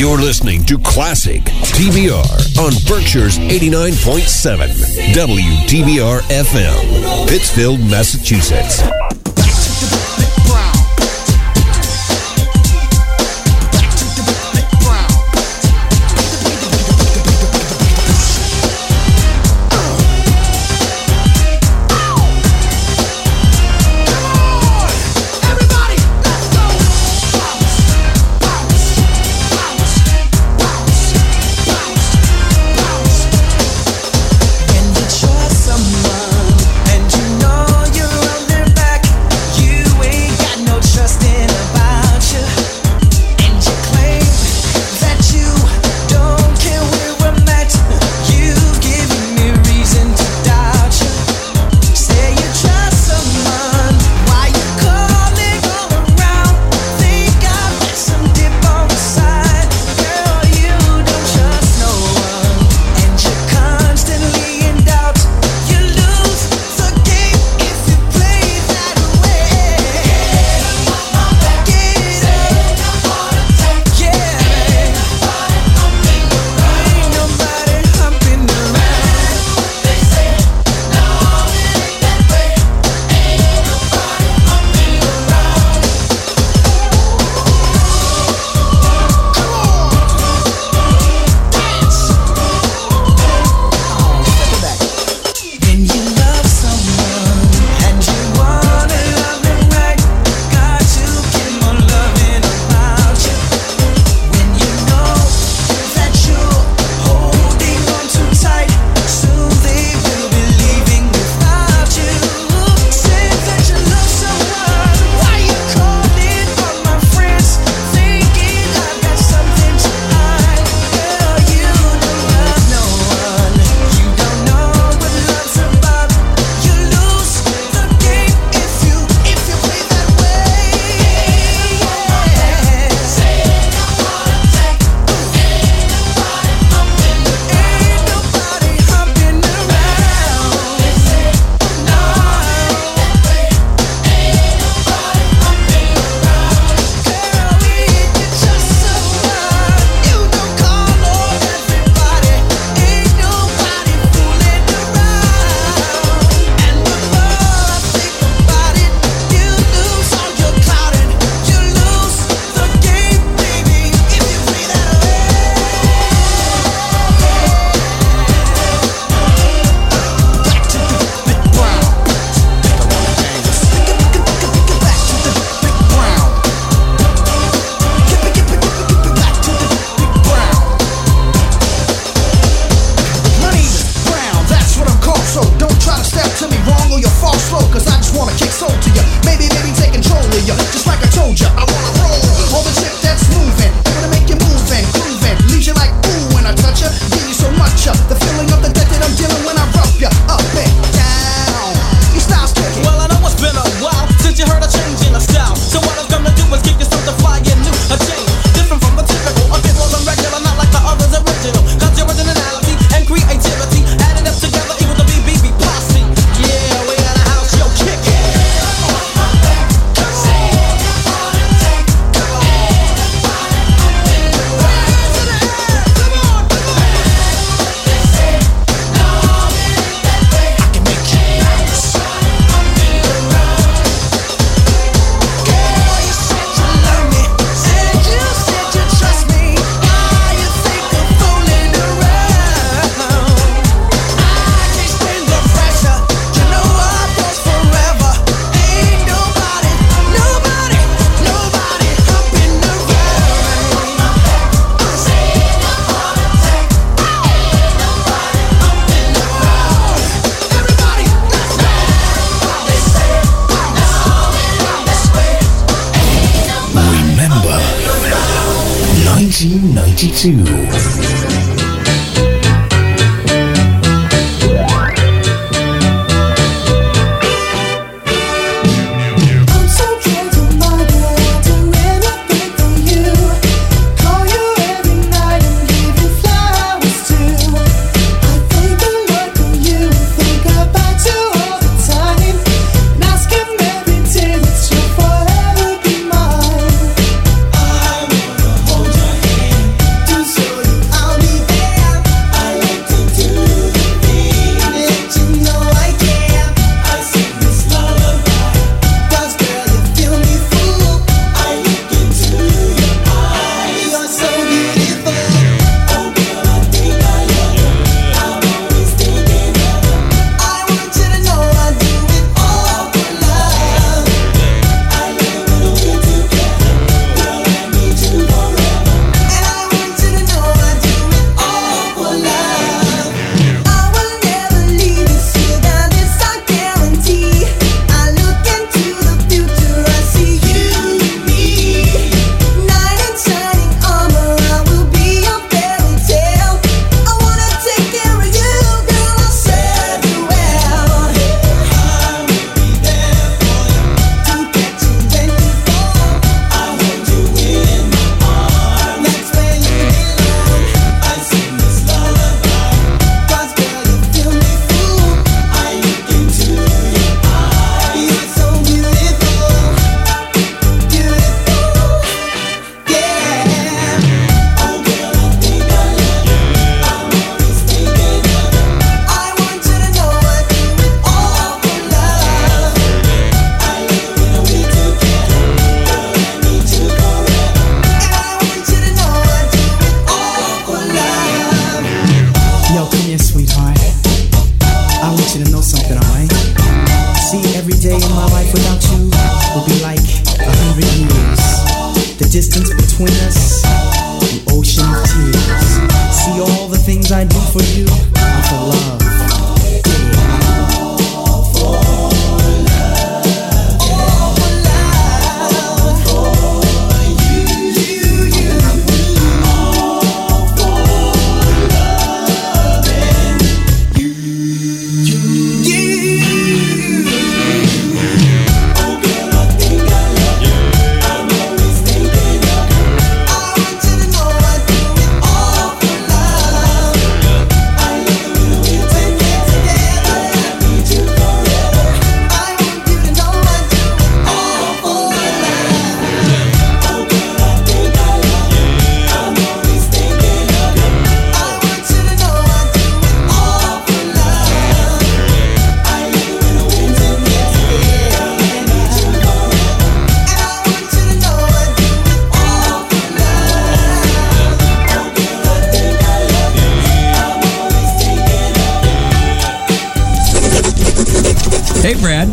You're listening to Classic TBR on Berkshire's 89.7 WTBR FM, Pittsfield, Massachusetts.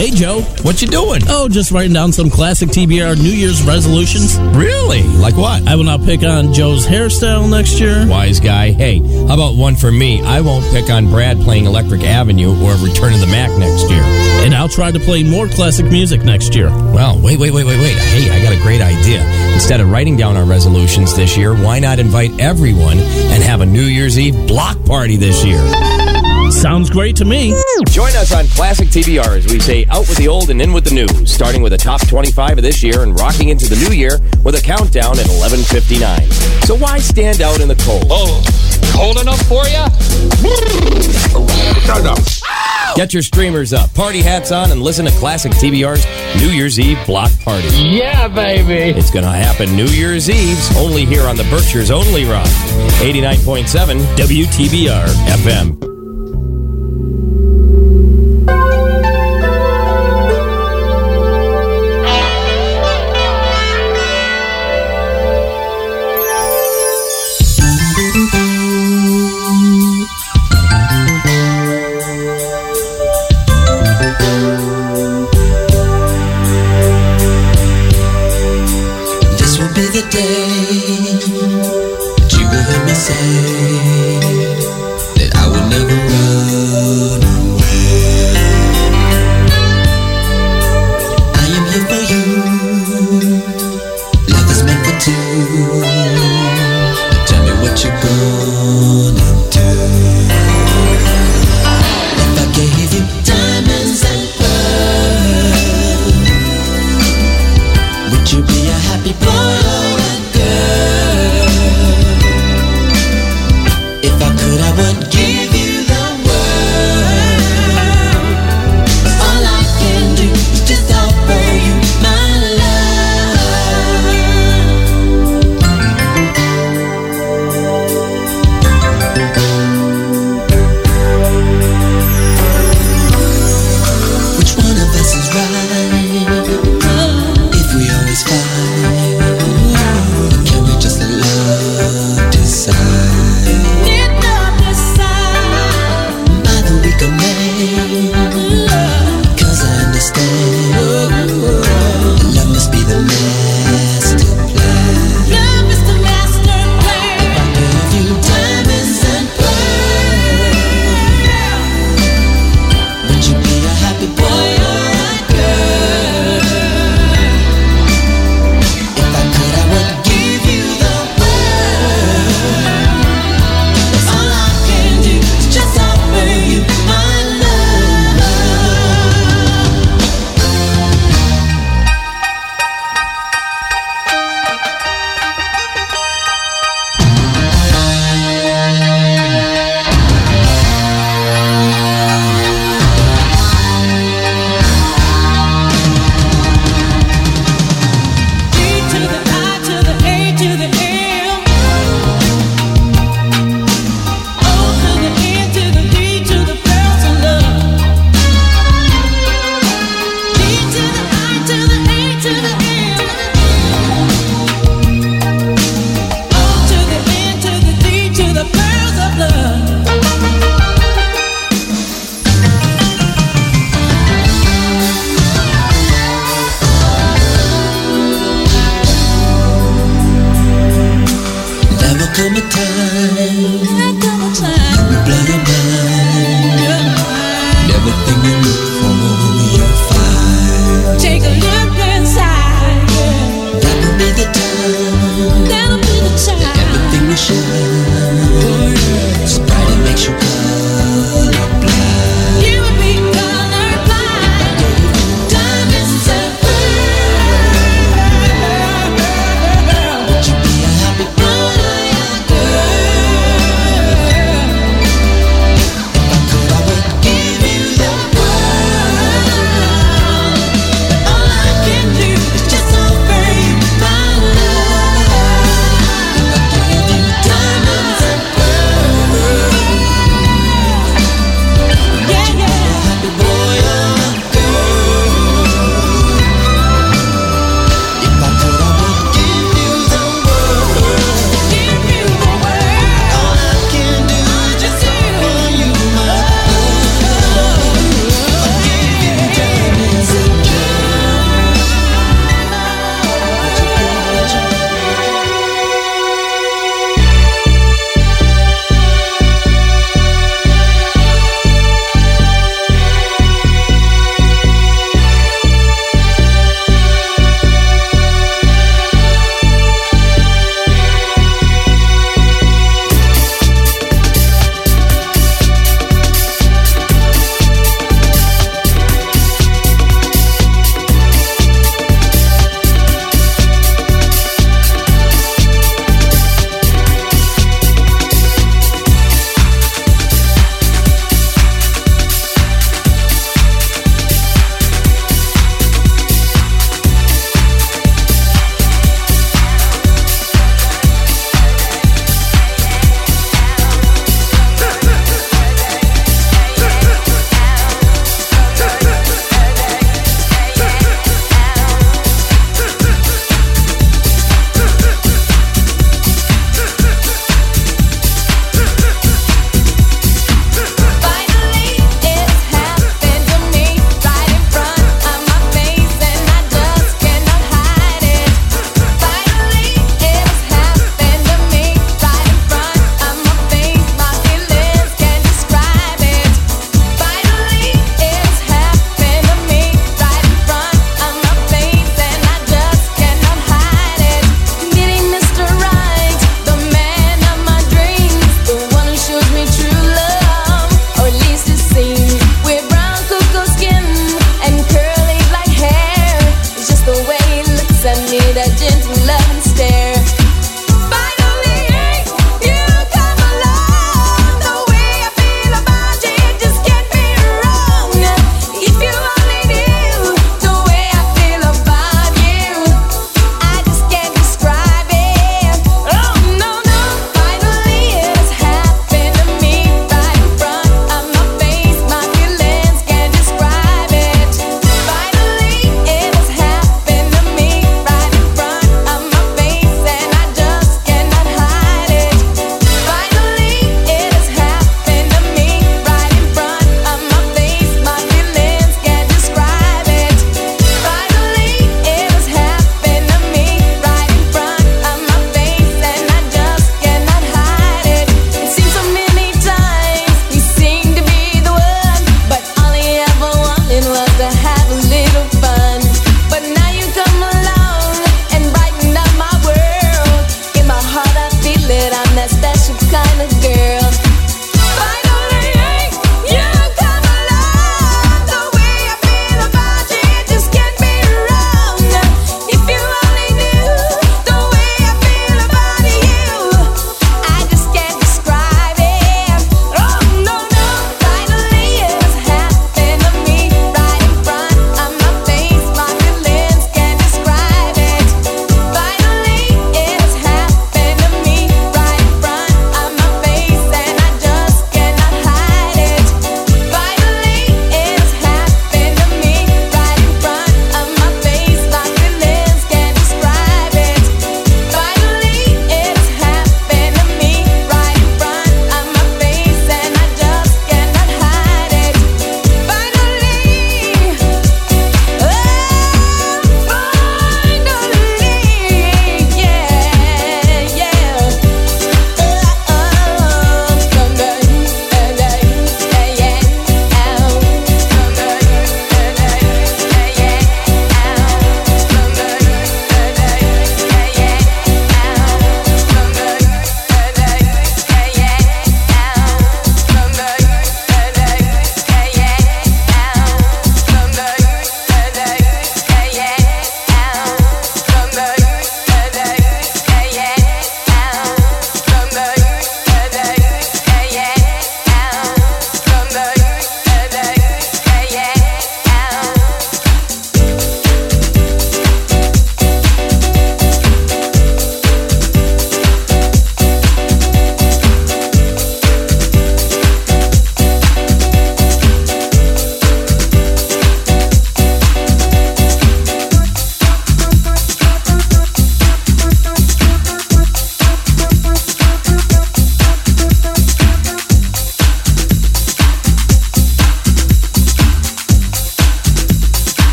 Hey, Joe. What you doing? Oh, just writing down some classic TBR New Year's resolutions. Really? Like what? I will not pick on Joe's hairstyle next year. Wise guy. Hey, how about one for me? I won't pick on Brad playing Electric Avenue or Return of the Mack next year. And I'll try to play more classic music next year. Well, wait, wait, wait, wait, wait. Hey, I got a great idea. Instead of writing down our resolutions this year, why not invite everyone and have a New Year's Eve block party this year? Sounds great to me. Join us on Classic TBR as we say out with the old and in with the new, starting with the top 25 of this year and rocking into the new year with a countdown at 11:59. So why stand out in the cold? Oh, cold enough for you? Shut up. Get your streamers up, party hats on, and listen to Classic TBR's New Year's Eve block party. Yeah, baby. It's going to happen New Year's Eve's only here on the Berkshire's Only Rock, 89.7 WTBR FM.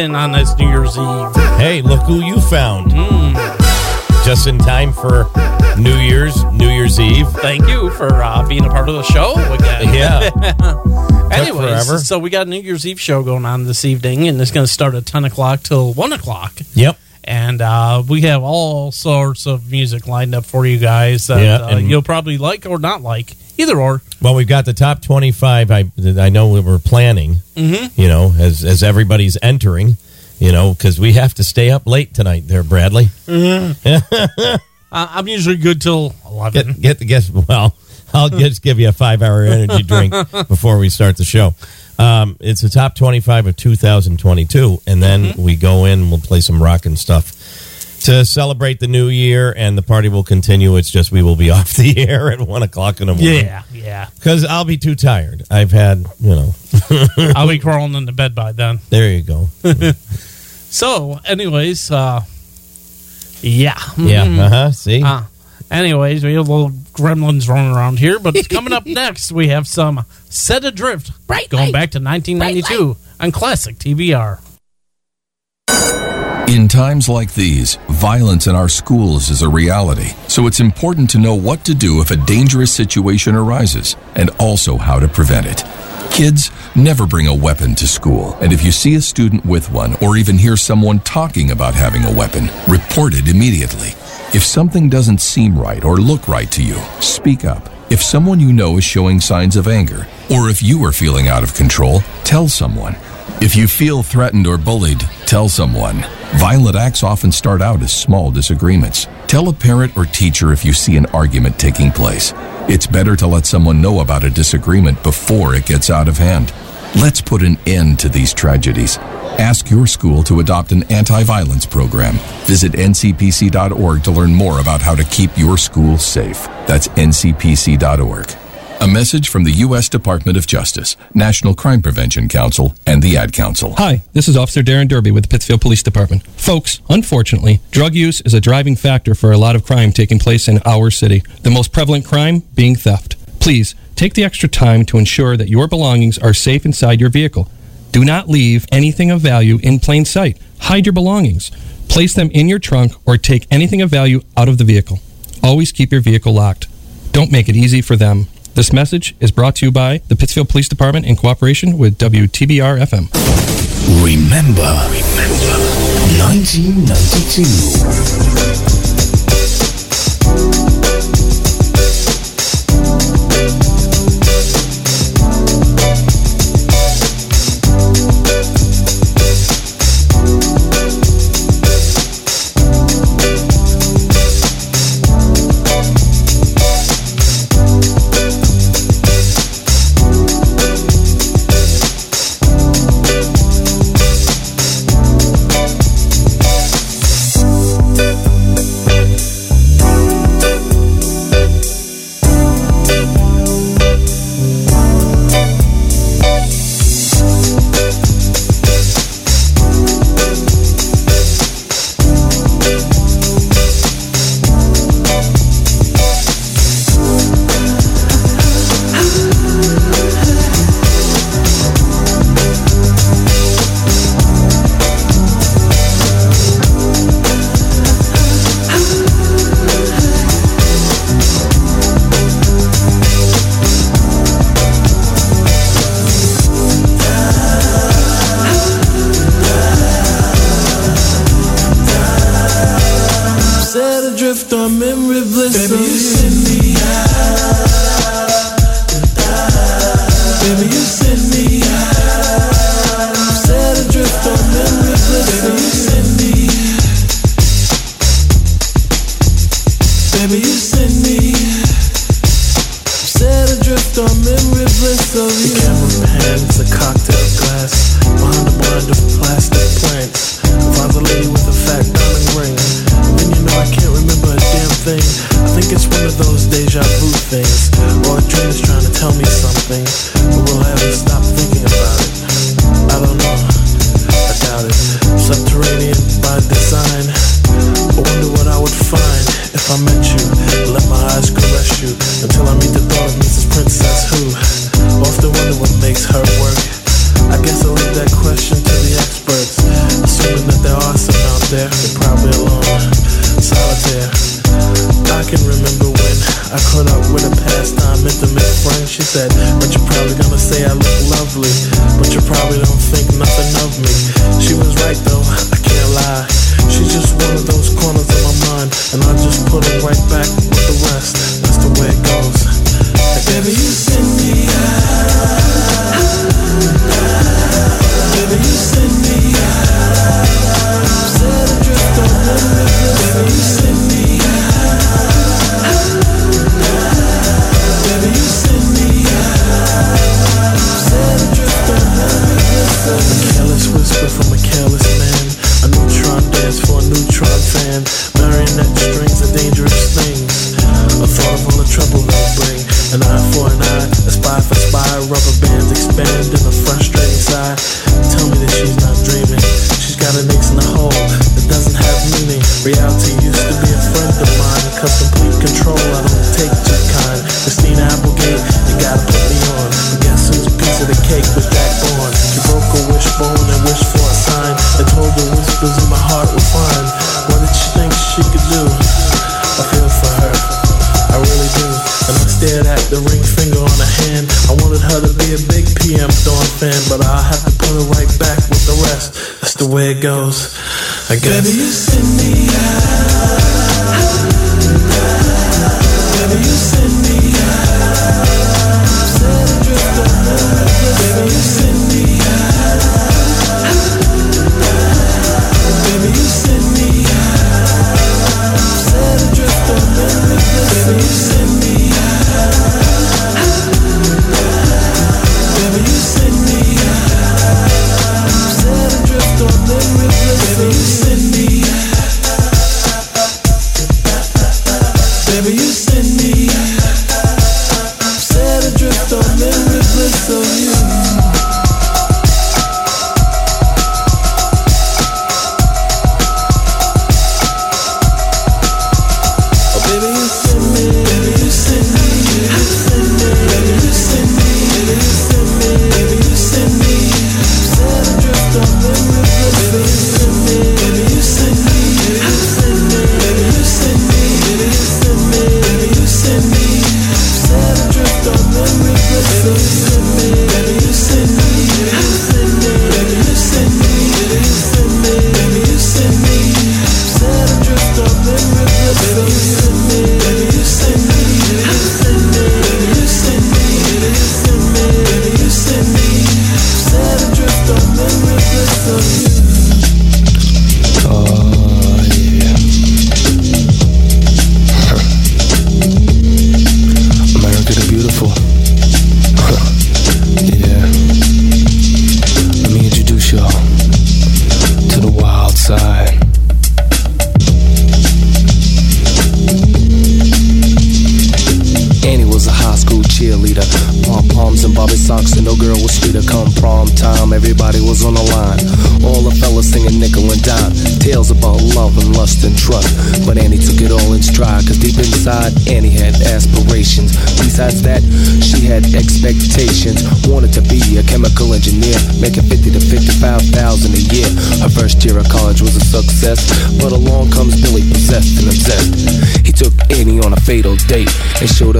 On this New Year's Eve. Hey, look who you found. Just in time for New Year's, New Year's Eve. Thank you for uh, being a part of the show again. Yeah. Anyways, forever. so we got a New Year's Eve show going on this evening, and it's going to start at 10 o'clock till 1 o'clock. Yep. And uh, we have all sorts of music lined up for you guys that Yeah, uh, you'll probably like or not like. Either or. Well, we've got the top 25. I I know we were planning, Mm-hmm. you know, as, as everybody's entering, you know, because we have to stay up late tonight there, Bradley. Uh, I'm usually good till 11. Get, get the guess. Well, I'll just give you a five hour energy drink before we start the show. Um, it's the top 25 of 2022. And then Mm-hmm. we go in, and we'll play some rock and stuff to celebrate the new year, and the party will continue. It's just we will be off the air at one o'clock in the morning. yeah, yeah. Because I'll be too tired. I've had, you know, I'll be crawling into bed by then. there you go. So, anyways, uh, yeah. Yeah. Mhm. Uh huh. See? Uh, anyways, we have little gremlins running around here, but coming up next, we have some Set Adrift. Bright going light. back to 1992 on Classic TBR. In times like these, violence in our schools is a reality. So it's important to know what to do if a dangerous situation arises and also how to prevent it. Kids, never bring a weapon to school. And if you see a student with one or even hear someone talking about having a weapon, report it immediately. If something doesn't seem right or look right to you, speak up. If someone you know is showing signs of anger, or if you are feeling out of control, tell someone. If you feel threatened or bullied, tell someone. Violent acts often start out as small disagreements. Tell a parent or teacher if you see an argument taking place. It's better to let someone know about a disagreement before it gets out of hand. Let's put an end to these tragedies. Ask your school to adopt an anti violence program. Visit ncpc.org to learn more about how to keep your school safe. That's ncpc.org. A message from the U.S. Department of Justice, National Crime Prevention Council, and the Ad Council. Hi, this is Officer Darren Derby with the Pittsfield Police Department. Folks, unfortunately, drug use is a driving factor for a lot of crime taking place in our city. The most prevalent crime being theft. Please take the extra time to ensure that your belongings are safe inside your vehicle. Do not leave anything of value in plain sight. Hide your belongings. Place them in your trunk or take anything of value out of the vehicle. Always keep your vehicle locked. Don't make it easy for them. This message is brought to you by the Pittsfield Police Department in cooperation with WTBR FM. Remember, remember, 1992.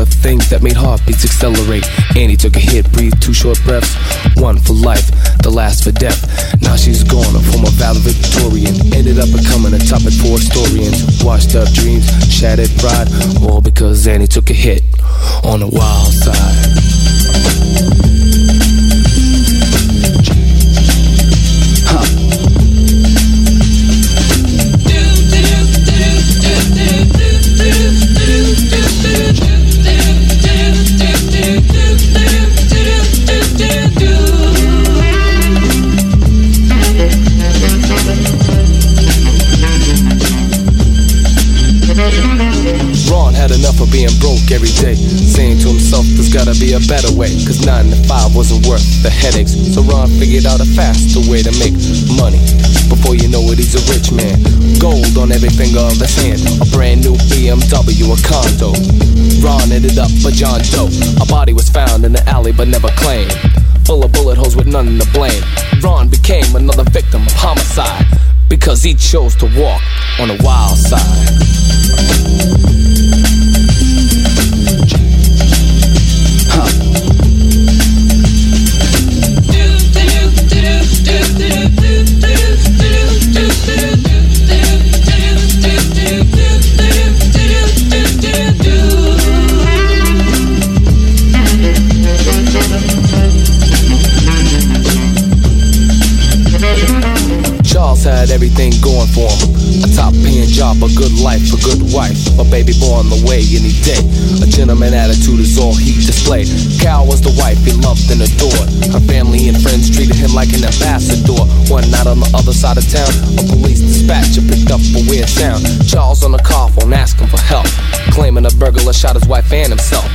the things that made heartbeats accelerate. Annie took a hit, breathed two short breaths, one for life, the last for death. Now she's gone, a former valedictorian, ended up becoming a topic for historians. Washed up dreams, shattered pride, all because Annie took a hit on the wild side. figured out a faster way to make money. Before you know it, he's a rich man. Gold on every finger of his hand. A brand new BMW, a condo. Ron ended up for John Doe. A body was found in the alley but never claimed. Full of bullet holes with none to blame. Ron became another victim of homicide because he chose to walk on the wild side. Had everything going for him. A top paying job, a good life, a good wife. A baby boy on the way any day. A gentleman attitude is all he displayed. Cal was the wife he loved and adored. Her family and friends treated him like an ambassador. One night on the other side of town, a police dispatcher picked up a weird sound. Charles on the car phone asking for help. Claiming a burglar shot his wife and himself.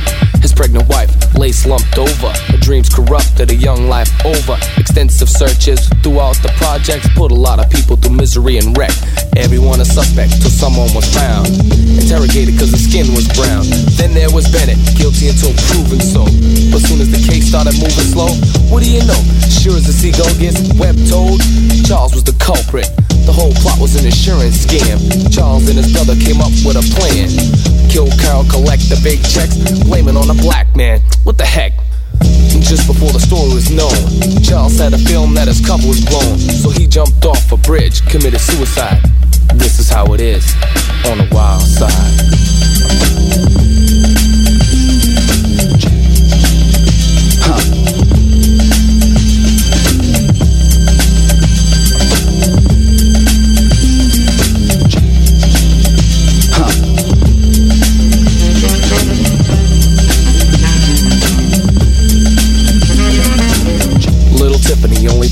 Pregnant wife lay slumped over. Her dreams corrupted, a young life over. Extensive searches throughout the projects put a lot of people through misery and wreck. Everyone a suspect till someone was found. Interrogated cause his skin was brown. Then there was Bennett, guilty until proven so. But soon as the case started moving slow, what do you know? Sure as the seagull gets web told, Charles was the culprit. The whole plot was an insurance scam. Charles and his brother came up with a plan. Kill Carl, collect the big checks, blame it on a black man. What the heck? Just before the story was known, Charles had a film that his cover was blown. So he jumped off a bridge, committed suicide. This is how it is on the wild side.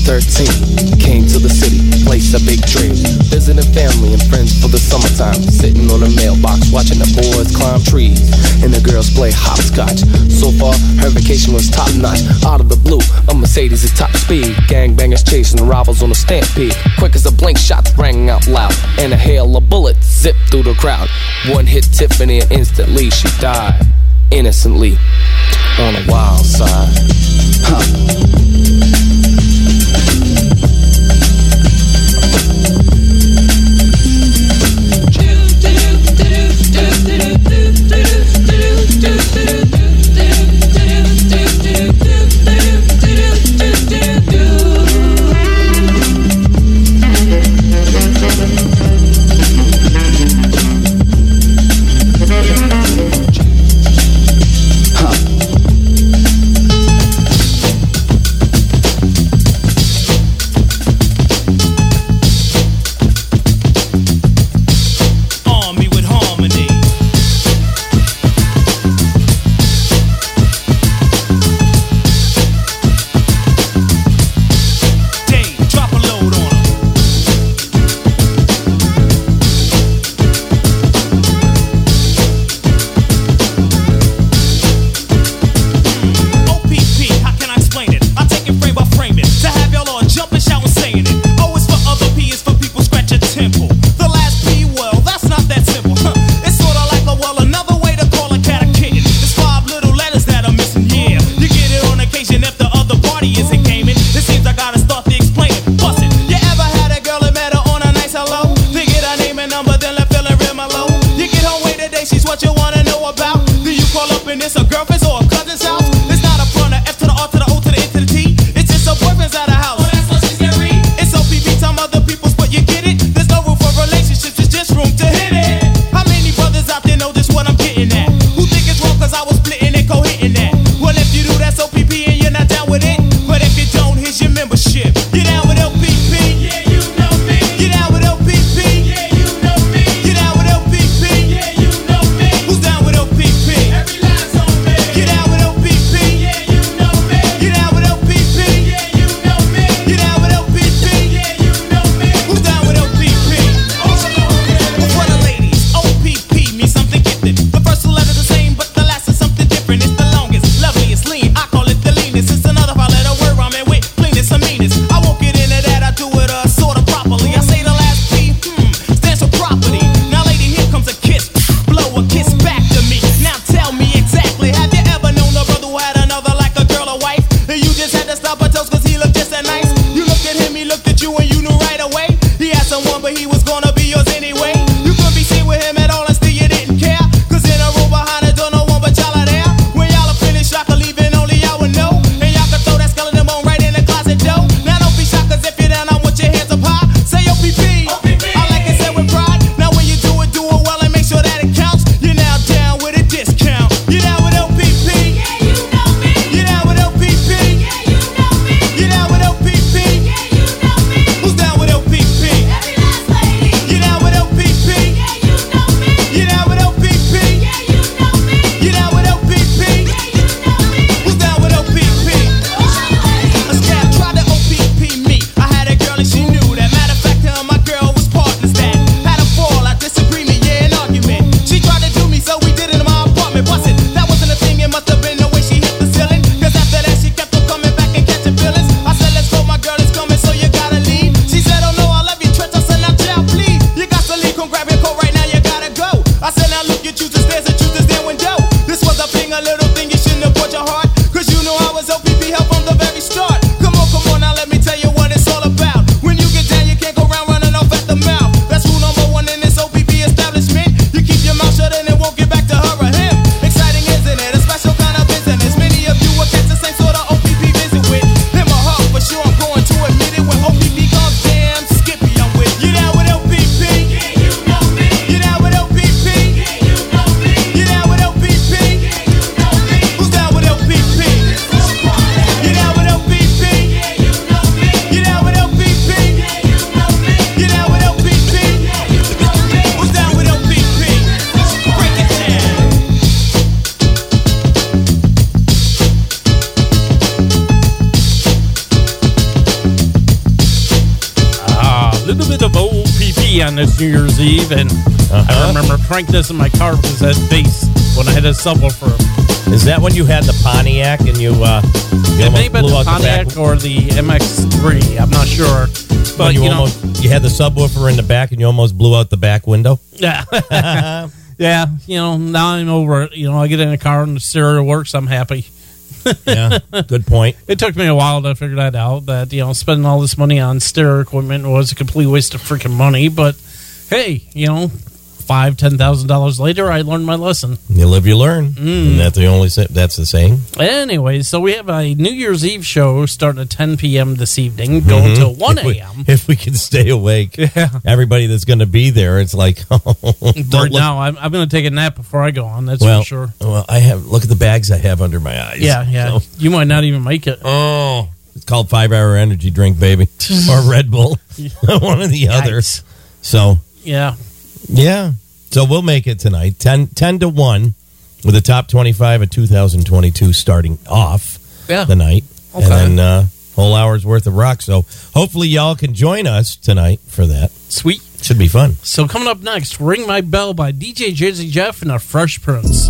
13, came to the city, placed a big dream. Visiting family and friends for the summertime. Sitting on a mailbox, watching the boys climb trees and the girls play hopscotch. So far, her vacation was top notch. Out of the blue, a Mercedes at top speed. Gangbangers chasing rivals on a stampede. Quick as a blink, shots rang out loud, and a hail of bullets zipped through the crowd. One hit Tiffany, and instantly she died. Innocently, on the wild side. Huh. This in my car because that bass when I had a subwoofer. Is that when you had the Pontiac and you, uh, you It may have been the out the back? Pontiac or the MX3. I'm not sure, When but you, you, know, almost you had the subwoofer in the back and you almost blew out the back window. yeah, yeah. You know, now I'm over it. You know, I get in a car and the stereo works. I'm happy. Yeah, good point. It took me a while to figure that out. That you know, spending all this money on stereo equipment was a complete waste of freaking money. But hey, you know, five ten thousand dollars later, I learned my lesson. You live, you learn. Mm. And that's the only that's the saying. Anyway, so we have a New Year's Eve show starting at 10 p.m. this evening, going Mhm. till 1 a.m. If we can stay awake, Yeah. everybody that's going to be there, it's like, oh, Right now, I'm, I'm going to take a nap before I go on. That's well, for sure. well, I have look at the bags I have under my eyes. Yeah, yeah. So- You might not even make it. oh, it's called Five Hour Energy Drink, baby, or Red Bull, one or the other. Yikes. So Yeah. Yeah, so we'll make it tonight, 10, 10 to one, with the top twenty-five of two thousand twenty-two starting off Yeah. the night, Okay. and then uh, whole hour's worth of rock. So hopefully y'all can join us tonight for that. Sweet. Should be fun. So coming up next, Ring My Bell by DJ Jazzy Jeff and a Fresh Prince.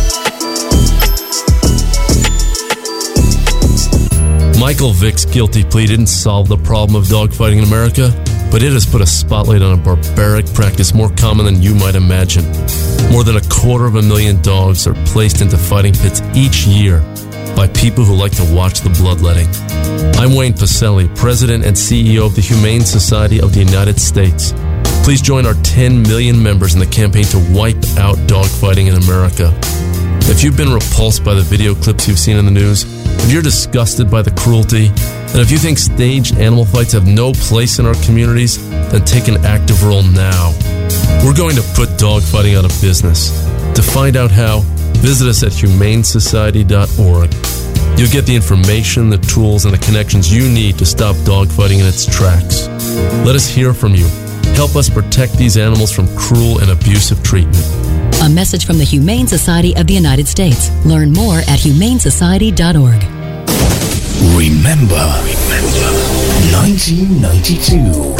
Michael Vick's guilty plea didn't solve the problem of dogfighting in America, but it has put a spotlight on a barbaric practice more common than you might imagine. More than a quarter of a million dogs are placed into fighting pits each year by people who like to watch the bloodletting. I'm Wayne Pacelle, President and CEO of the Humane Society of the United States. Please join our 10 million members in the campaign to wipe out dogfighting in America. If you've been repulsed by the video clips you've seen in the news, if you're disgusted by the cruelty, and if you think staged animal fights have no place in our communities, then take an active role now. We're going to put dogfighting out of business. To find out how, visit us at humanesociety.org. You'll get the information, the tools, and the connections you need to stop dogfighting in its tracks. Let us hear from you. Help us protect these animals from cruel and abusive treatment. A message from the Humane Society of the United States. Learn more at humanesociety.org. Remember, remember, 1992.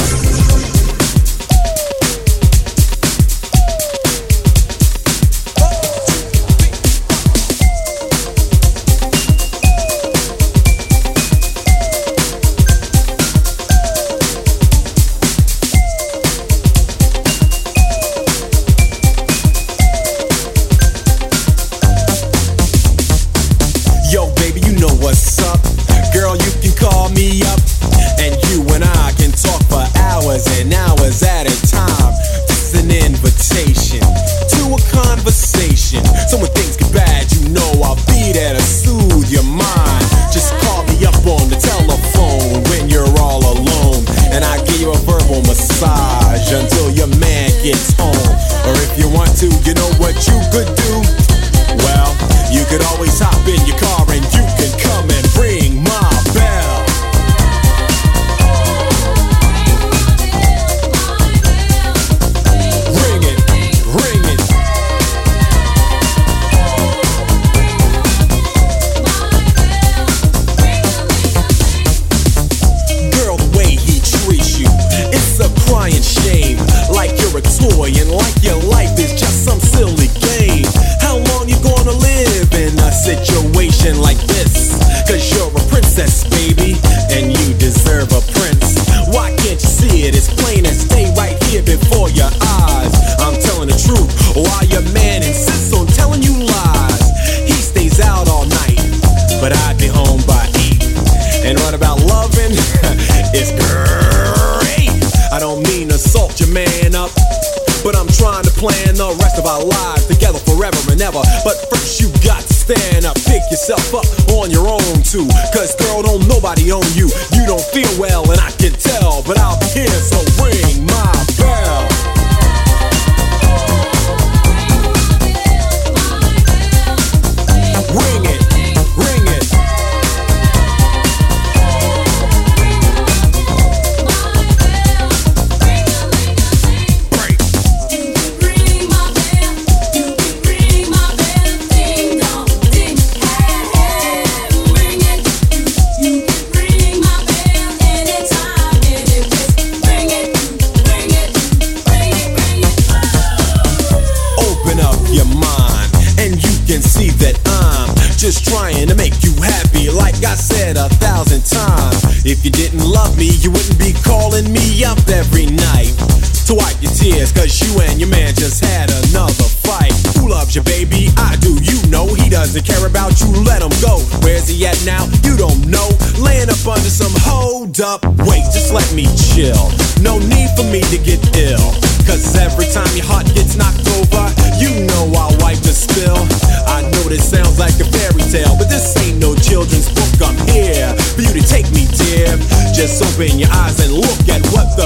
They care about you, let him go. Where's he at now? You don't know. Laying up under some hold up. Wait, just let me chill. No need for me to get ill. Cause every time your heart gets knocked over, you know I'll wipe the spill. I know this sounds like a fairy tale, but this ain't no children's book. I'm here for you to take me, dear. Just open your eyes and look at what the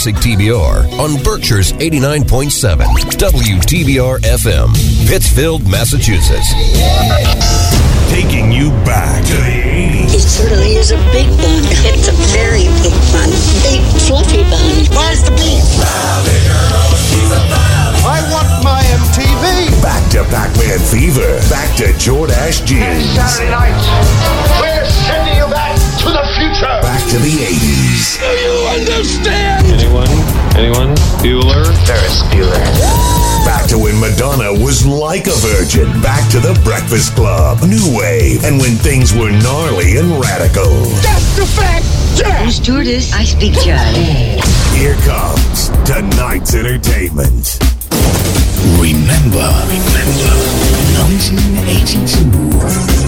Classic TBR on Berkshire's 89.7 WTBR FM, Pittsfield, Massachusetts. Taking you back to the 80s. It certainly is a big bun. It's a very big bun. Big fluffy bun. Where's the beef? I want my MTV. Back to Pac-Man Fever. Back to Jordache Ash Jeans. Saturday night, we're sending you back to the future. Back to the 80s. Do you understand? Anyone? Bueller? Ferris Bueller. Back to when Madonna was like a virgin. Back to the Breakfast Club, New Wave, and when things were gnarly and radical. That's the fact, yeah! I'm stewardess. I speak Charlie. Here comes tonight's entertainment. Remember, remember, 1982.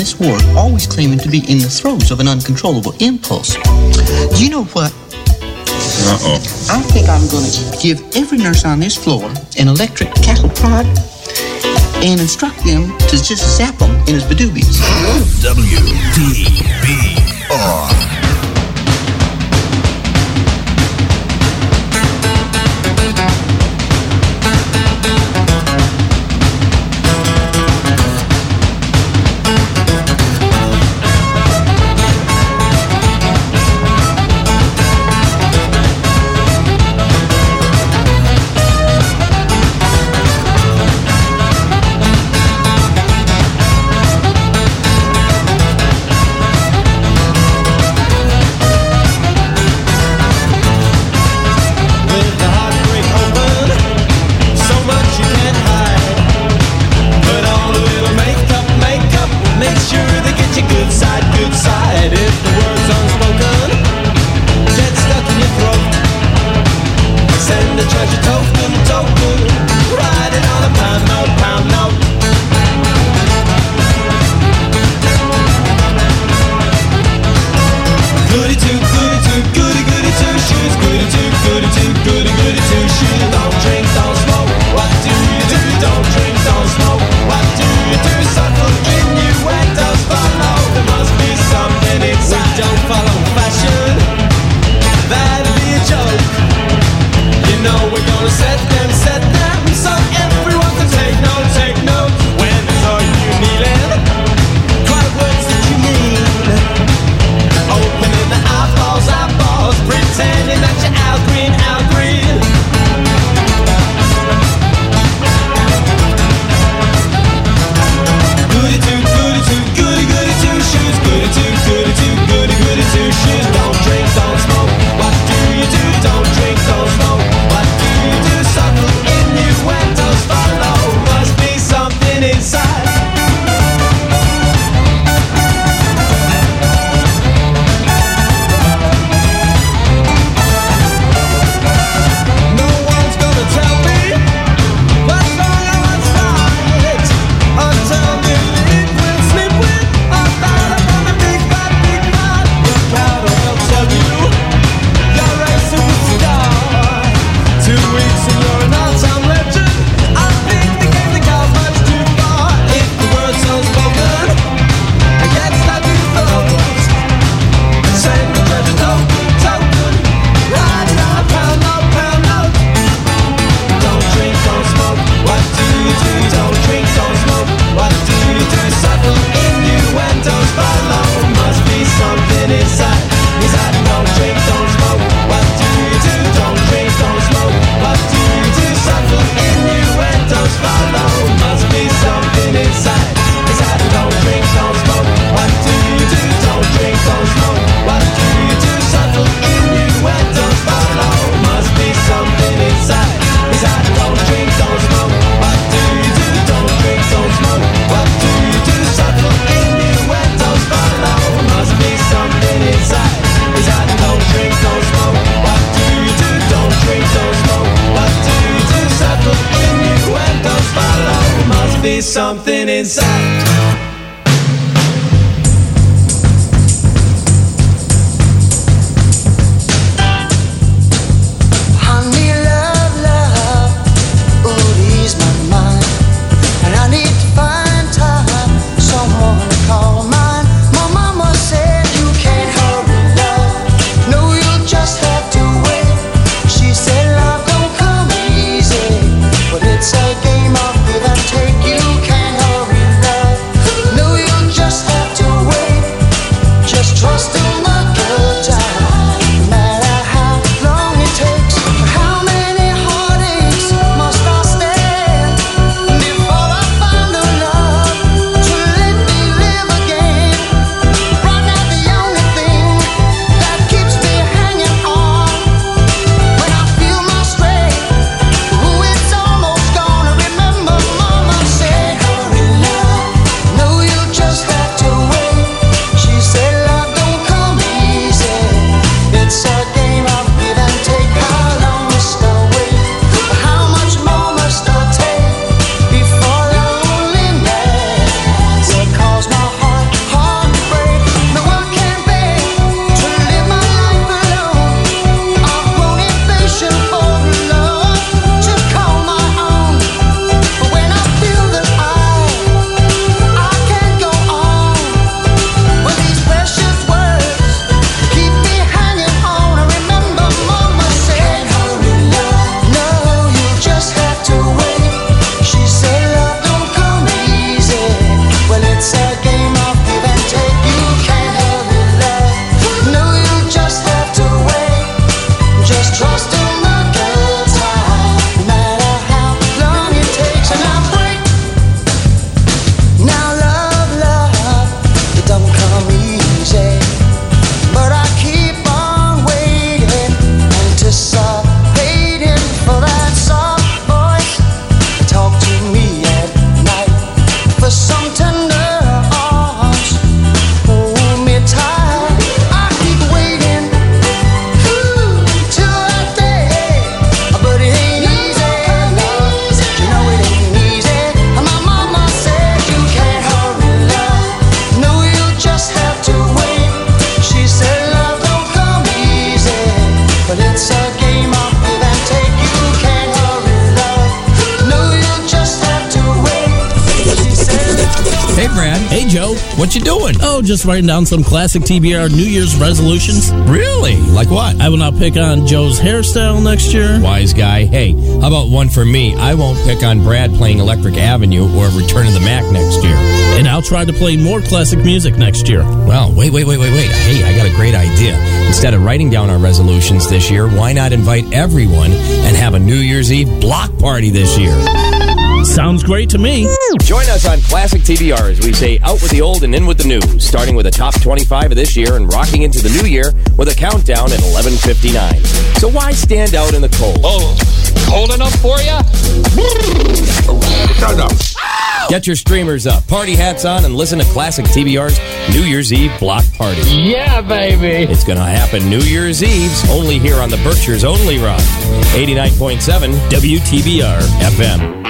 this war, always claiming to be in the throes of an uncontrollable impulse. Do you know what? Uh-oh. I think I'm going to give every nurse on this floor an electric cattle prod and instruct them to just zap them in his badoobies. W-T-B-R. Just writing down some classic TBR New Year's resolutions. Really? Like what? I will not pick on Joe's hairstyle next year. Wise guy. Hey, how about one for me? I won't pick on Brad playing Electric Avenue or Return of the Mack next year. And I'll try to play more classic music next year. Well, wait, wait, wait, wait, wait. Hey, I got a great idea. Instead of writing down our resolutions this year, why not invite everyone and have a New Year's Eve block party this year? Sounds great to me. Join us on Classic TBR as we say out with the old and in with the new, starting with the top 25 of this year and rocking into the new year with a countdown at 11:59. So why stand out in the cold? Oh, cold enough for you? Shut up. Get your streamers up, party hats on, and listen to Classic TBR's New Year's Eve block party. Yeah, baby. It's going to happen New Year's Eve's only here on the Berkshire's Only Rock, 89.7 WTBR FM.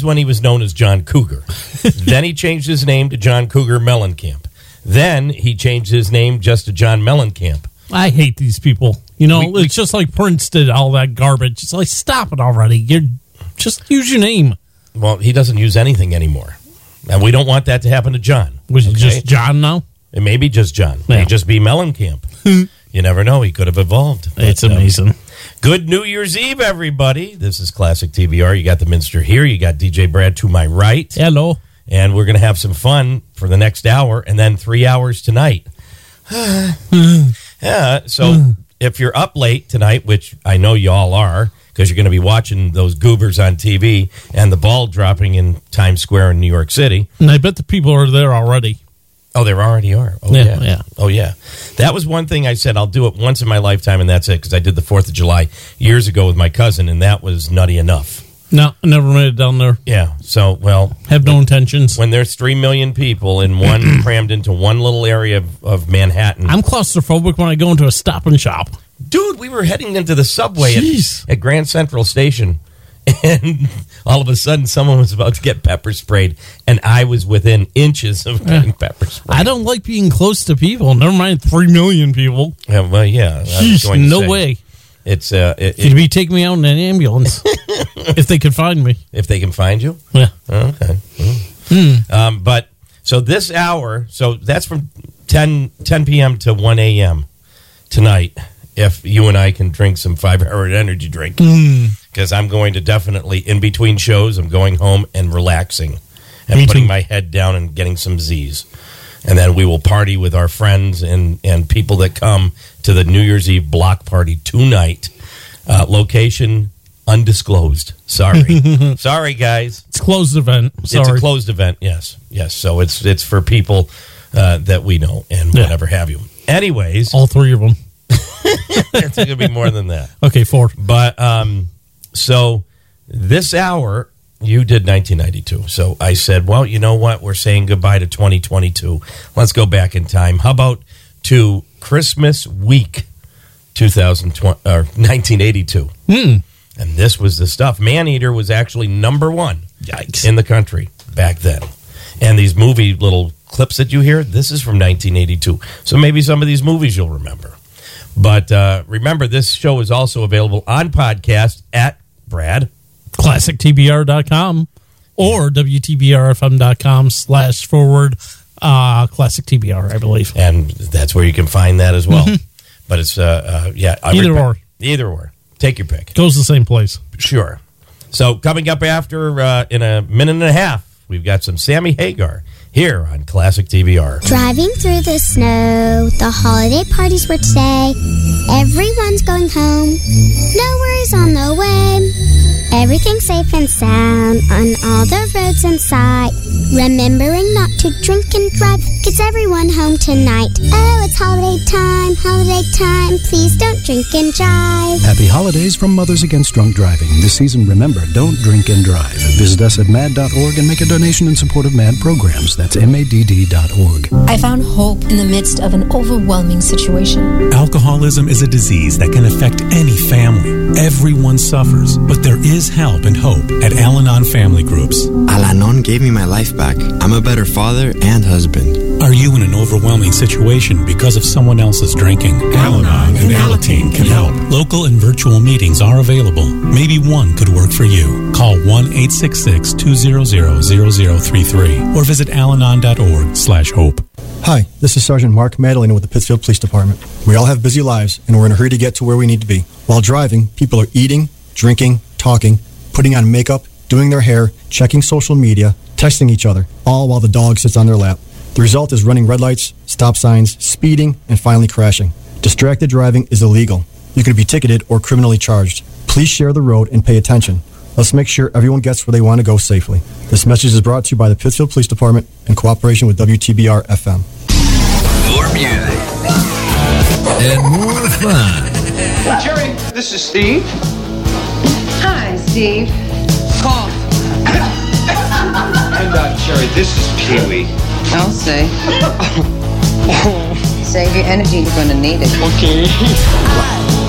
Was when he was known as John Cougar. then he changed his name to John Cougar Mellencamp. Then he changed his name just to John Mellencamp. I hate these people. You know, it's just like Prince did all that garbage. It's like, stop it already. You're just use your name. Well, he doesn't use anything anymore. And we don't want that to happen to John. Was it just John now? It may be just John. May Yeah. just be Mellencamp. you never know. He could have evolved. It's But, um, amazing. Good New Year's Eve, everybody. This is Classic TBR. You got the Minster here. You got DJ Brad to my right. Hello. And we're going to have some fun for the next hour and then three hours tonight. yeah. So if you're up late tonight, which I know you all are, because because you're going to be watching those goobers on TV and the ball dropping in Times Square in New York City. And I bet the people are there already. Oh, there already are. Oh, Yeah, yeah. yeah. Oh, yeah. That was one thing I said I'll do it once in my lifetime, and that's it, because I did the 4th of July years ago with my cousin, and that was nutty enough. No, I never made it down there. Yeah. So, well, Have no intentions. when there's 3 million people in one crammed into one little area of, of Manhattan. I'm claustrophobic when I go into a stop and shop. Dude, we were heading into the subway at, at Grand Central Station, and all of a sudden someone was about to get pepper sprayed, and I was within inches of getting pepper sprayed. I don't like being close to people. Never mind three million people. Yeah, well, yeah. I was Jeez, going to no say, way. It's uh, it, You'd be taking me out in an ambulance if they could find me. if they can find you. Yeah. Okay. Hmm. Um, but so this hour, so that's from 10, 10 p.m. to 1 a.m. tonight. If you and I can drink some five hour energy drink, Hmm. because I'm going to definitely, in between shows, I'm going home and relaxing and Me putting too. my head down and getting some Z's. And then we will party with our friends and, and people that come to the New Year's Eve block party tonight. Uh, location undisclosed. Sorry. Sorry, guys. It's a closed event. It's a closed event. Yes, yes. So it's it's for people uh, that we know and Yeah. whatever have you. Anyways, All three of them. it's going to be more than that. Okay, four. But um, so this hour you did 1992. So I said, well, you know what? We're saying goodbye to 2022. Let's go back in time. How about to Christmas week 2020 or 1982? Hmm. And this was the stuff. Maneater was actually number one Yikes. in the country back then. And these movie little clips that you hear, this is from 1982. So maybe some of these movies you'll remember. But uh, remember, this show is also available on podcast at Brad. ClassicTBR.com or WTBRFM.com slash forward uh, Classic TBR, I believe. And that's where you can find that as well. But it's, uh, uh, yeah. I Either or. Either or. Take your pick. Goes the same place. Sure. So coming up after, uh, in a minute and a half, we've got some Sammy Hagar here on Classic TBR. Driving through the snow, the holiday parties were today. Everyone's going home, no worries on the way. Everything's safe and sound on all the roads in sight. Remembering not to drink and drive gets everyone home tonight. Oh, it's holiday time, holiday time. Please don't drink and drive. Happy holidays from Mothers Against Drunk Driving. This season, remember, don't drink and drive. Visit us at madd.org and make a donation in support of MADD programs. That's madd.org. I found hope in the midst of an overwhelming situation. Alcoholism is a disease that can affect any family. Everyone suffers, but there is help and hope at Al Anon Family Groups. Al Anon gave me my life back. I'm a better father and husband. Are you in an overwhelming situation because of someone else's drinking? Al Anon and Alateen can help. Local and virtual meetings are available. Maybe one could work for you. Call 1 866 200 0033 or visit alanon.org slash hope. Hi, this is Sergeant Mark Madalena with the Pittsfield Police Department. We all have busy lives, and we're in a hurry to get to where we need to be. While driving, people are eating, drinking, talking, putting on makeup, doing their hair, checking social media, texting each other, all while the dog sits on their lap. The result is running red lights, stop signs, speeding, and finally crashing. Distracted driving is illegal. You could be ticketed or criminally charged. Please share the road and pay attention. Let's make sure everyone gets where they want to go safely. This message is brought to you by the Pittsfield Police Department in cooperation with WTBR FM. More music. And more fun. Jerry, this is Steve. Hi, Steve. Cough. And uh, Jerry, this is Pee Wee. I'll say. Save your energy, you're gonna need it. Okay.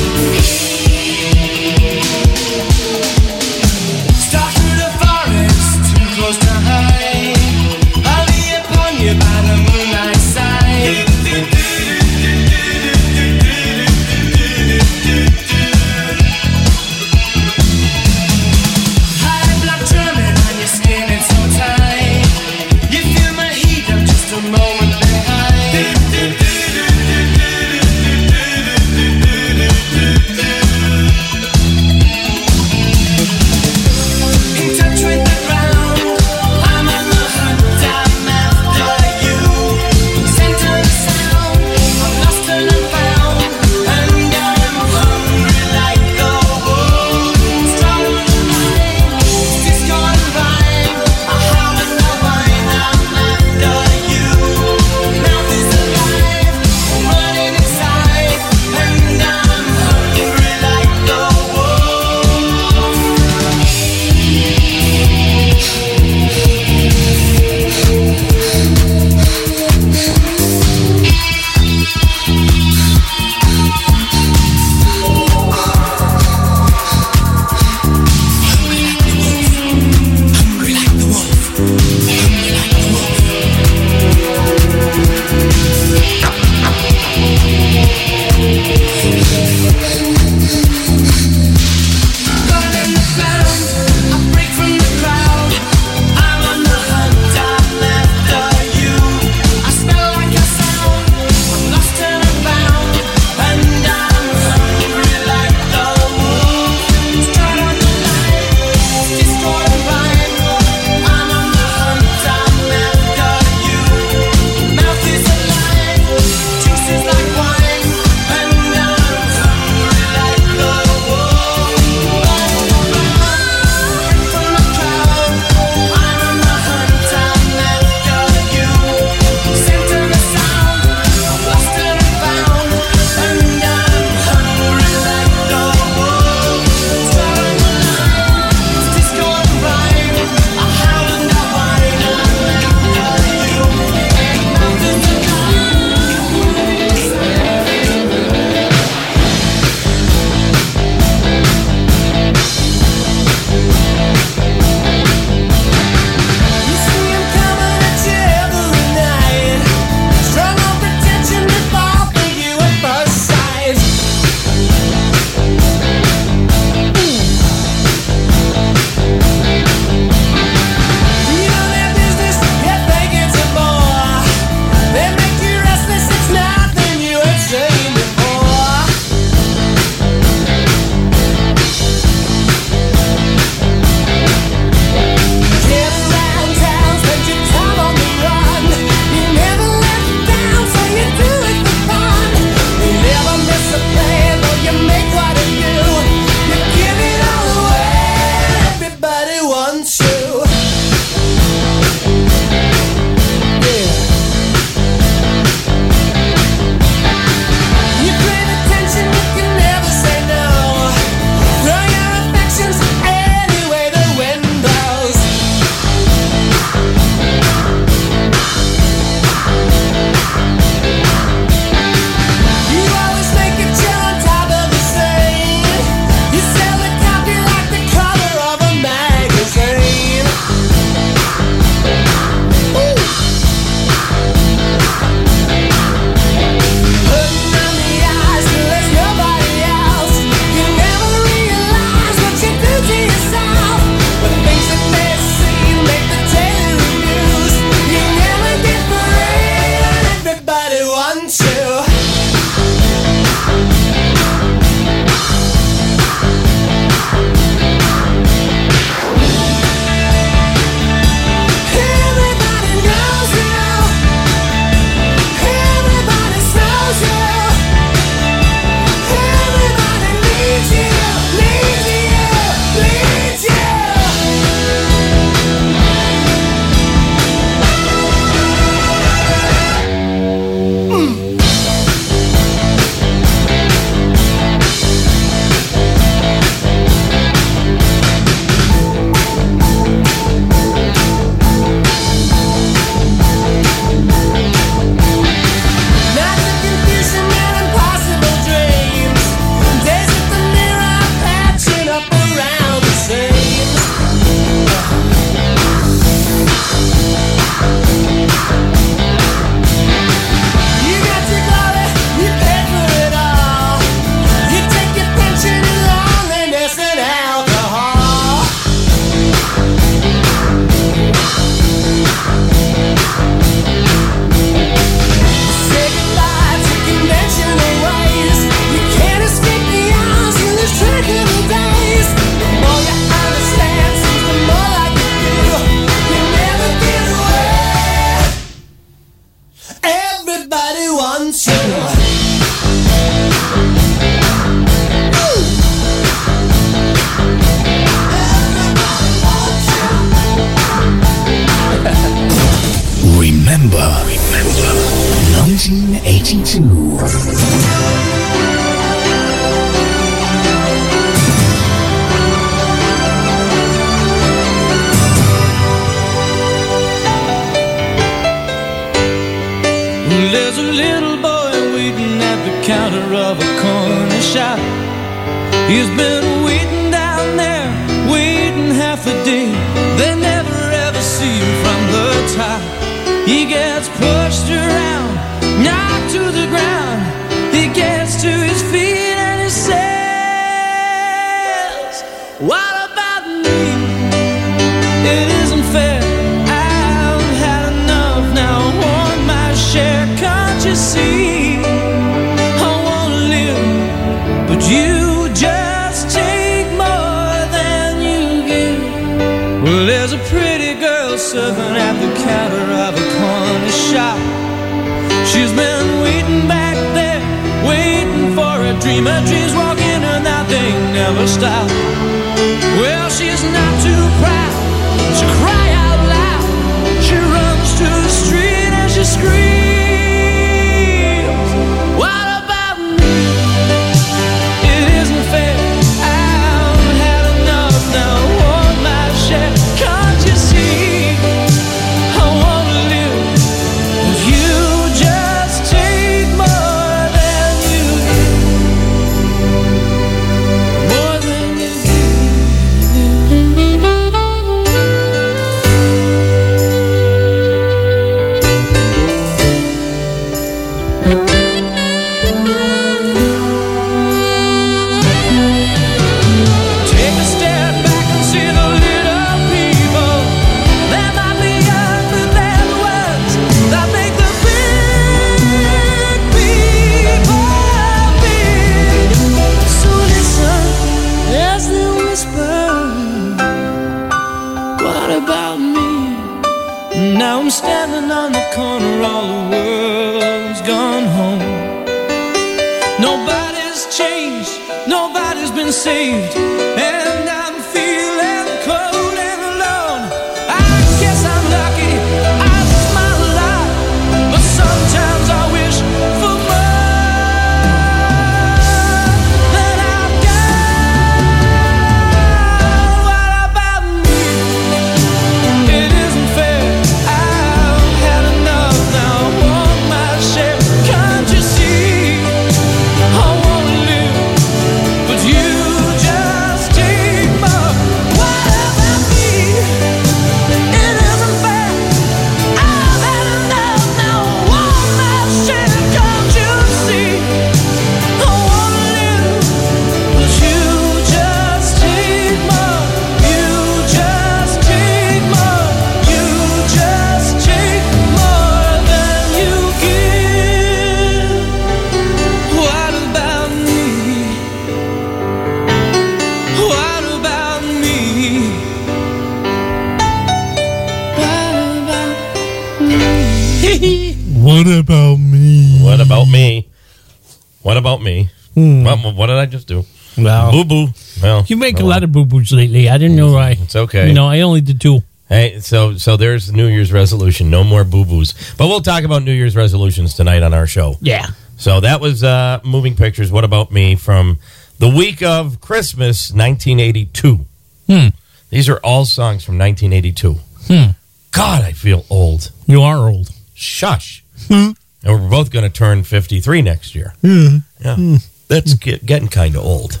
You make oh a lot of boo boos lately. I didn't know why. It's okay. You know, I only did two. Hey, so so there's New Year's resolution. No more boo boos. But we'll talk about New Year's resolutions tonight on our show. Yeah. So that was uh, moving pictures. What about me from the week of Christmas, 1982? Hmm. These are all songs from 1982. Hmm. God, I feel old. You are old. Shush. Hmm. And we're both going to turn 53 next year. Hmm. Yeah. Hmm. That's get, getting kind of old.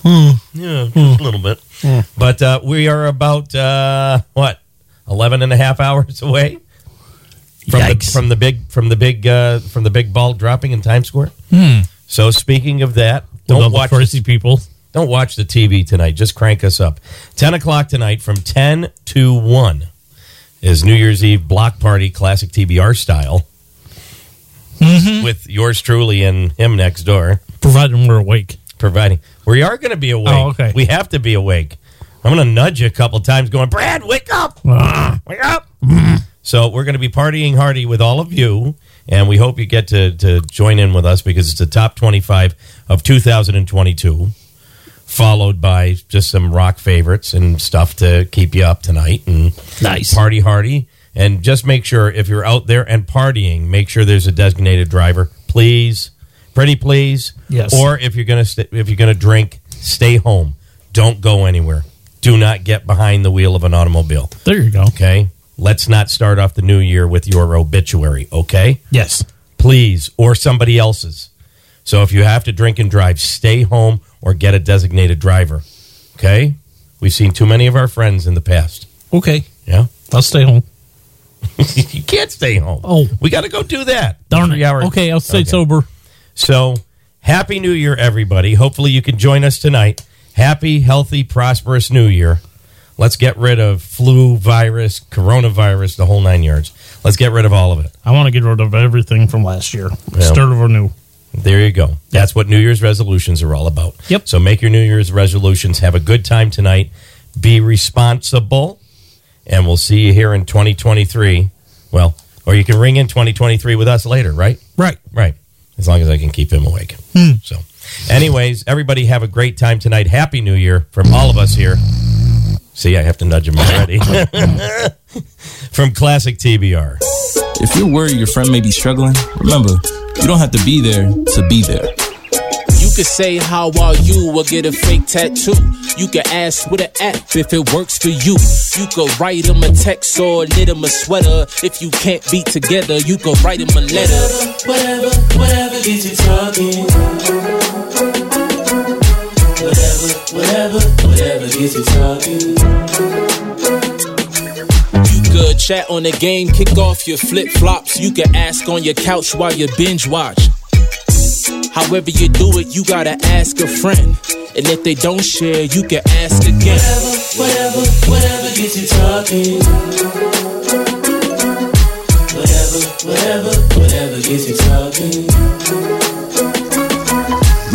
Hmm. Yeah, just a little bit. Hmm. But uh, we are about, uh, what, 11 and a half hours away? From the, from the big from the big uh, from the big ball dropping in Times Square. Hmm. So speaking of that, don't the watch crazy people. Don't watch the TV tonight. Just crank us up. Ten o'clock tonight from ten to one is New Year's Eve block party, classic TBR style, Mm-hmm. with yours truly and him next door. Providing we're awake. Providing we are going to be awake. Oh, okay. We have to be awake. I'm going to nudge you a couple times, going, Brad, wake up, Ah. wake up. So we're going to be partying hardy with all of you, and we hope you get to, to join in with us because it's the top 25 of 2022, followed by just some rock favorites and stuff to keep you up tonight and Nice. party hardy. And just make sure if you're out there and partying, make sure there's a designated driver, please, pretty please. Yes. Or if you're gonna st- if you're gonna drink, stay home. Don't go anywhere. Do not get behind the wheel of an automobile. There you go. Okay. Let's not start off the new year with your obituary. Okay. Yes. Please, or somebody else's. So if you have to drink and drive, stay home or get a designated driver. Okay. We've seen too many of our friends in the past. Okay. Yeah. I'll stay home. you can't stay home. Oh. We got to go do that. Darn it. hours. Okay, I'll stay Okay. sober. So, happy New Year, everybody. Hopefully, you can join us tonight. Happy, healthy, prosperous New Year. Let's get rid of flu, virus, coronavirus, the whole nine yards. Let's get rid of all of it. I want to get rid of everything from last year. Yeah. Start over new. There you go. That's what New Year's resolutions are all about. Yep. So, make your New Year's resolutions. Have a good time tonight. Be responsible. And we'll see you here in 2023. Well, or you can ring in 2023 with us later, right? Right. Right. As long as I can keep him awake. Hmm. So, anyways, everybody have a great time tonight. Happy New Year from all of us here. See, I have to nudge him already. from Classic TBR. If you're worried your friend may be struggling, remember, you don't have to be there to be there. You could say how are you or get a fake tattoo. You could ask with an app if it works for you. You could write them a text or knit them a sweater. If you can't be together, you could write them a letter. Whatever, whatever whatever gets you talking. Whatever, whatever, whatever gets you talking. You could chat on the game, kick off your flip flops. You could ask on your couch while you binge watch. However you do it, you gotta ask a friend. And if they don't share, you can ask again. Whatever, whatever whatever gets you talking. Whatever, whatever, whatever gets you talking.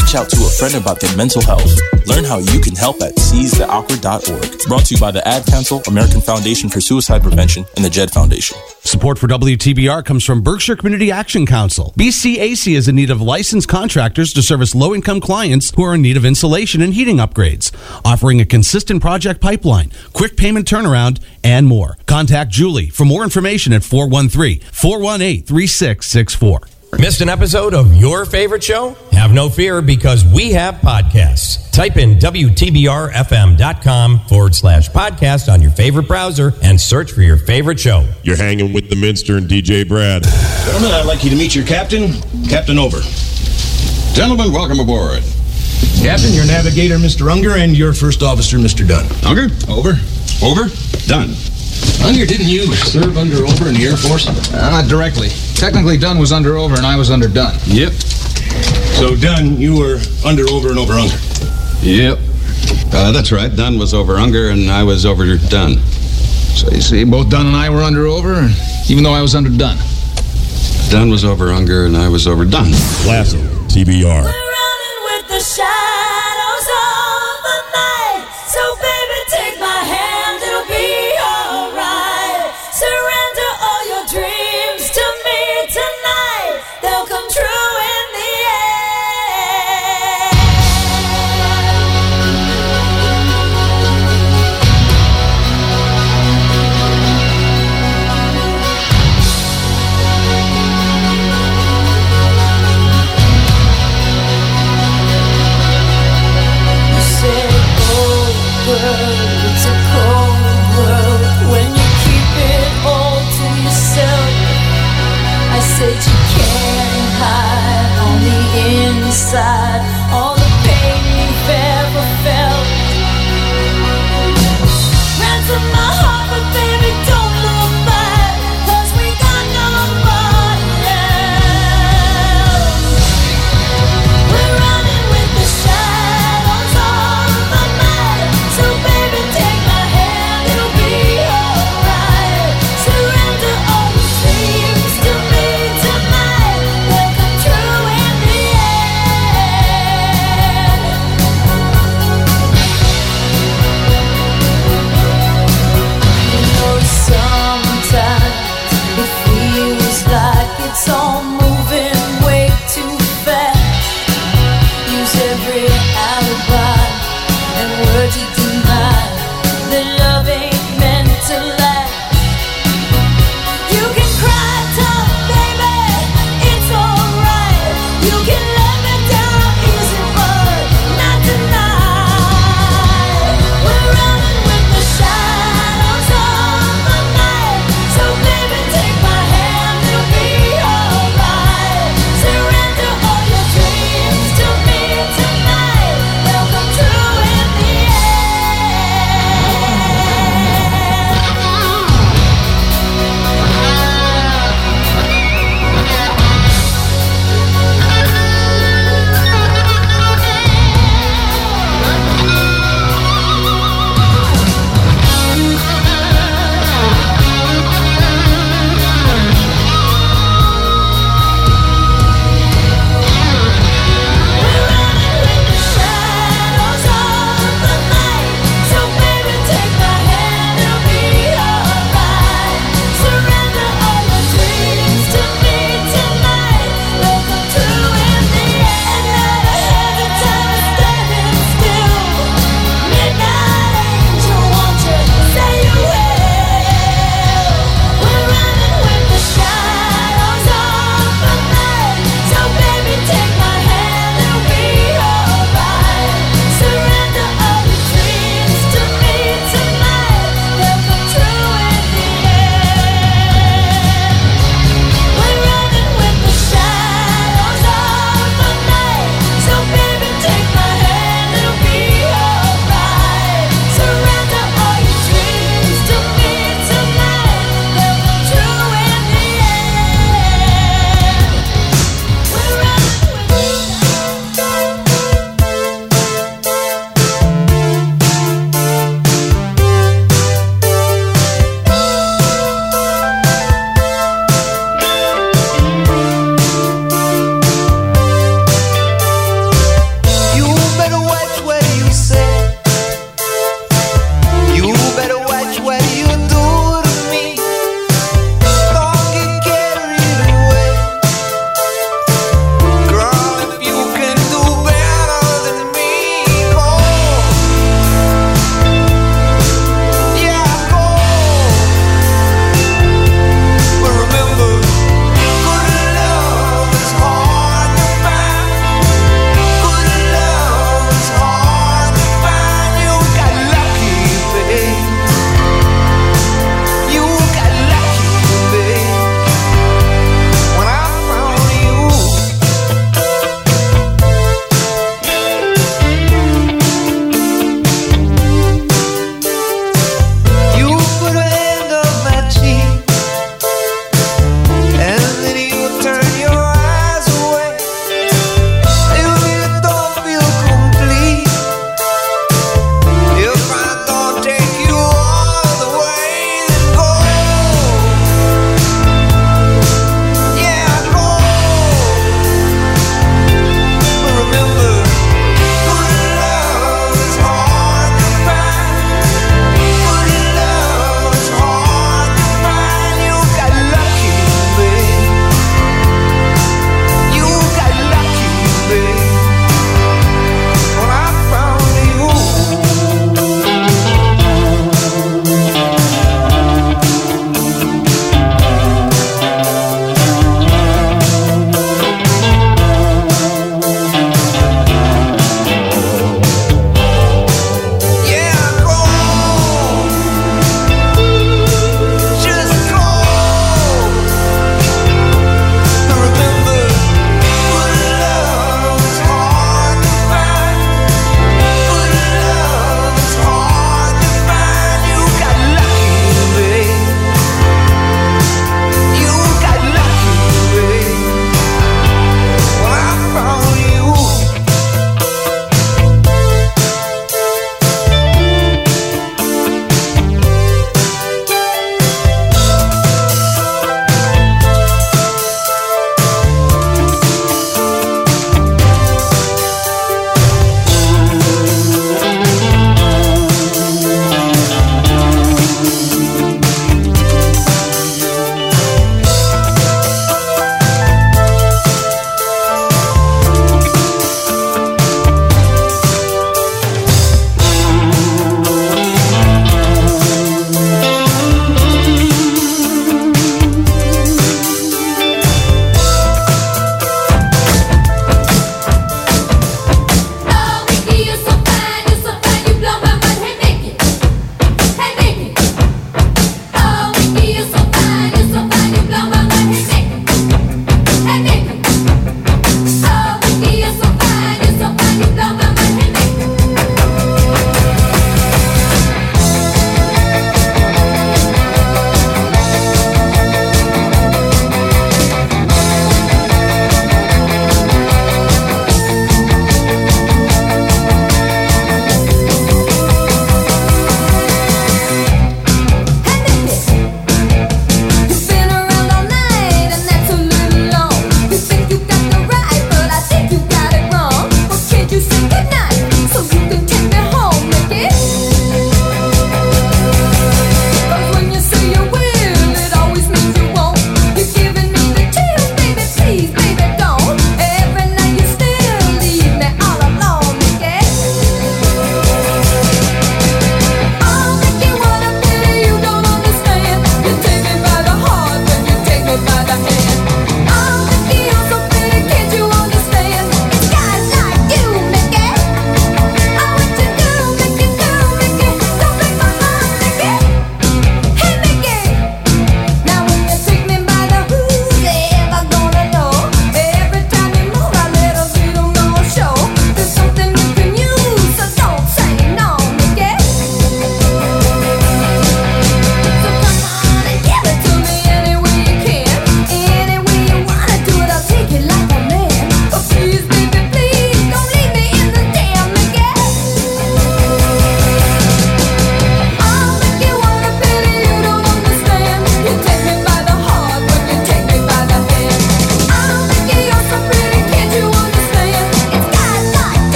Reach out to a friend about their mental health. Learn how you can help at seizetheawkward.org. Brought to you by the Ad Council, American Foundation for Suicide Prevention, and the JED Foundation. Support for WTBR comes from Berkshire Community Action Council. BCAC is in need of licensed contractors to service low income clients who are in need of insulation and heating upgrades, offering a consistent project pipeline, quick payment turnaround, and more. Contact Julie for more information at 413 418 3664. Missed an episode of your favorite show? Have no fear because we have podcasts. Type in WTBRFM.com forward slash podcast on your favorite browser and search for your favorite show. You're hanging with the Minster and DJ Brad. Gentlemen, I'd like you to meet your captain, Captain Over. Gentlemen, welcome aboard. Captain, your navigator, Mr. Unger, and your first officer, Mr. Dunn. Unger? Over. Over. Dunn. Unger, didn't you serve under Over in the Air Force? Uh, not directly. Technically, Dunn was under Over and I was under Dunn. Yep. So, Dunn, you were under Over and over Unger. Yep. Uh, that's right. Dunn was over Unger and I was over Dunn. So you see, both Dunn and I were under Over, even though I was under Dunn. Dunn was over Unger and I was over Dunn. Classic TBR.